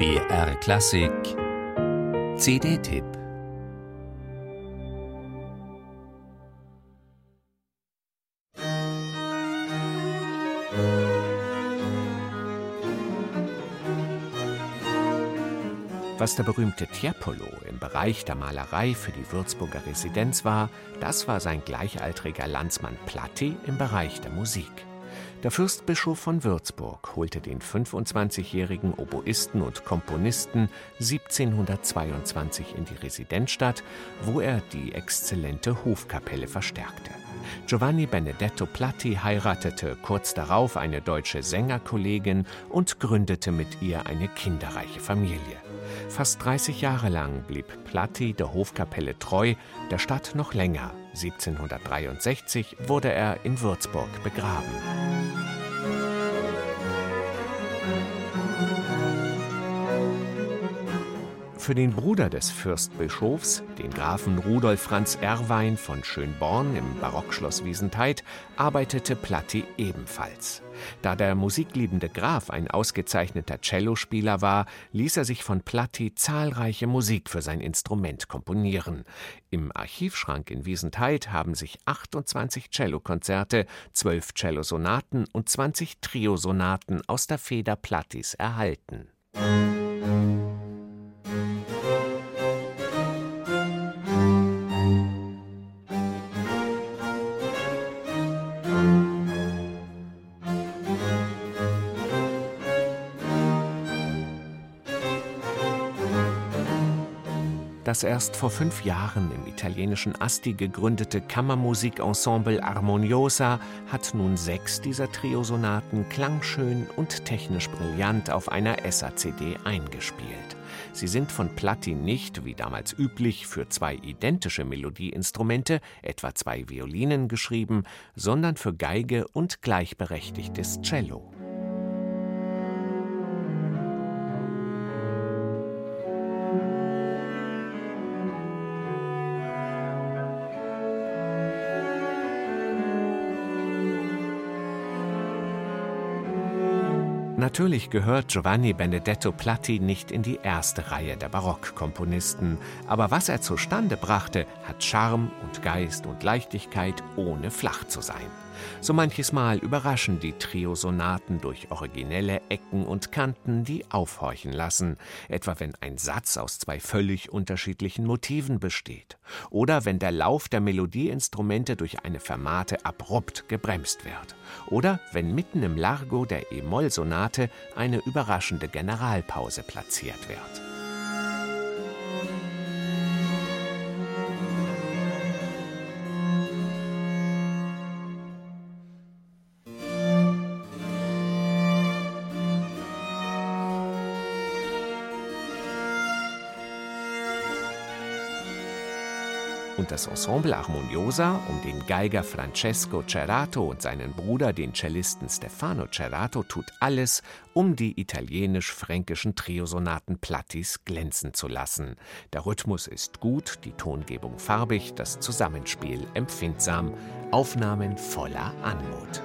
BR Klassik CD-Tipp Was der berühmte Tiepolo im Bereich der Malerei für die Würzburger Residenz war, das war sein gleichaltriger Landsmann Platti im Bereich der Musik. Der Fürstbischof von Würzburg holte den 25-jährigen Oboisten und Komponisten 1722 in die Residenzstadt, wo er die exzellente Hofkapelle verstärkte. Giovanni Benedetto Platti heiratete kurz darauf eine deutsche Sängerkollegin und gründete mit ihr eine kinderreiche Familie. Fast 30 Jahre lang blieb Platti der Hofkapelle treu, der Stadt noch länger. 1763 wurde er in Würzburg begraben. Bye. Für den Bruder des Fürstbischofs, den Grafen Rudolf Franz Erwein von Schönborn im Barockschloss Wiesentheid, arbeitete Platti ebenfalls. Da der musikliebende Graf ein ausgezeichneter Cellospieler war, ließ er sich von Platti zahlreiche Musik für sein Instrument komponieren. Im Archivschrank in Wiesentheid haben sich 28 Cellokonzerte, 12 Cellosonaten und 20 Triosonaten aus der Feder Plattis erhalten. Das erst vor fünf Jahren im italienischen Asti gegründete Kammermusikensemble Armoniosa hat nun sechs dieser Triosonaten klangschön und technisch brillant auf einer SACD eingespielt. Sie sind von Platti nicht, wie damals üblich, für zwei identische Melodieinstrumente, etwa zwei Violinen, geschrieben, sondern für Geige und gleichberechtigtes Cello. Natürlich gehört Giovanni Benedetto Platti nicht in die erste Reihe der Barockkomponisten, aber was er zustande brachte, hat Charme und Geist und Leichtigkeit, ohne flach zu sein. So manches Mal überraschen die Triosonaten durch originelle Ecken und Kanten, die aufhorchen lassen, etwa wenn ein Satz aus zwei völlig unterschiedlichen Motiven besteht, oder wenn der Lauf der Melodieinstrumente durch eine Fermate abrupt gebremst wird oder wenn mitten im Largo der E-Moll-Sonate eine überraschende Generalpause platziert wird. Und das Ensemble Armoniosa um den Geiger Francesco Cerato und seinen Bruder, den Cellisten Stefano Cerato, tut alles, um die italienisch-fränkischen Triosonaten Plattis glänzen zu lassen. Der Rhythmus ist gut, die Tongebung farbig, das Zusammenspiel empfindsam, Aufnahmen voller Anmut.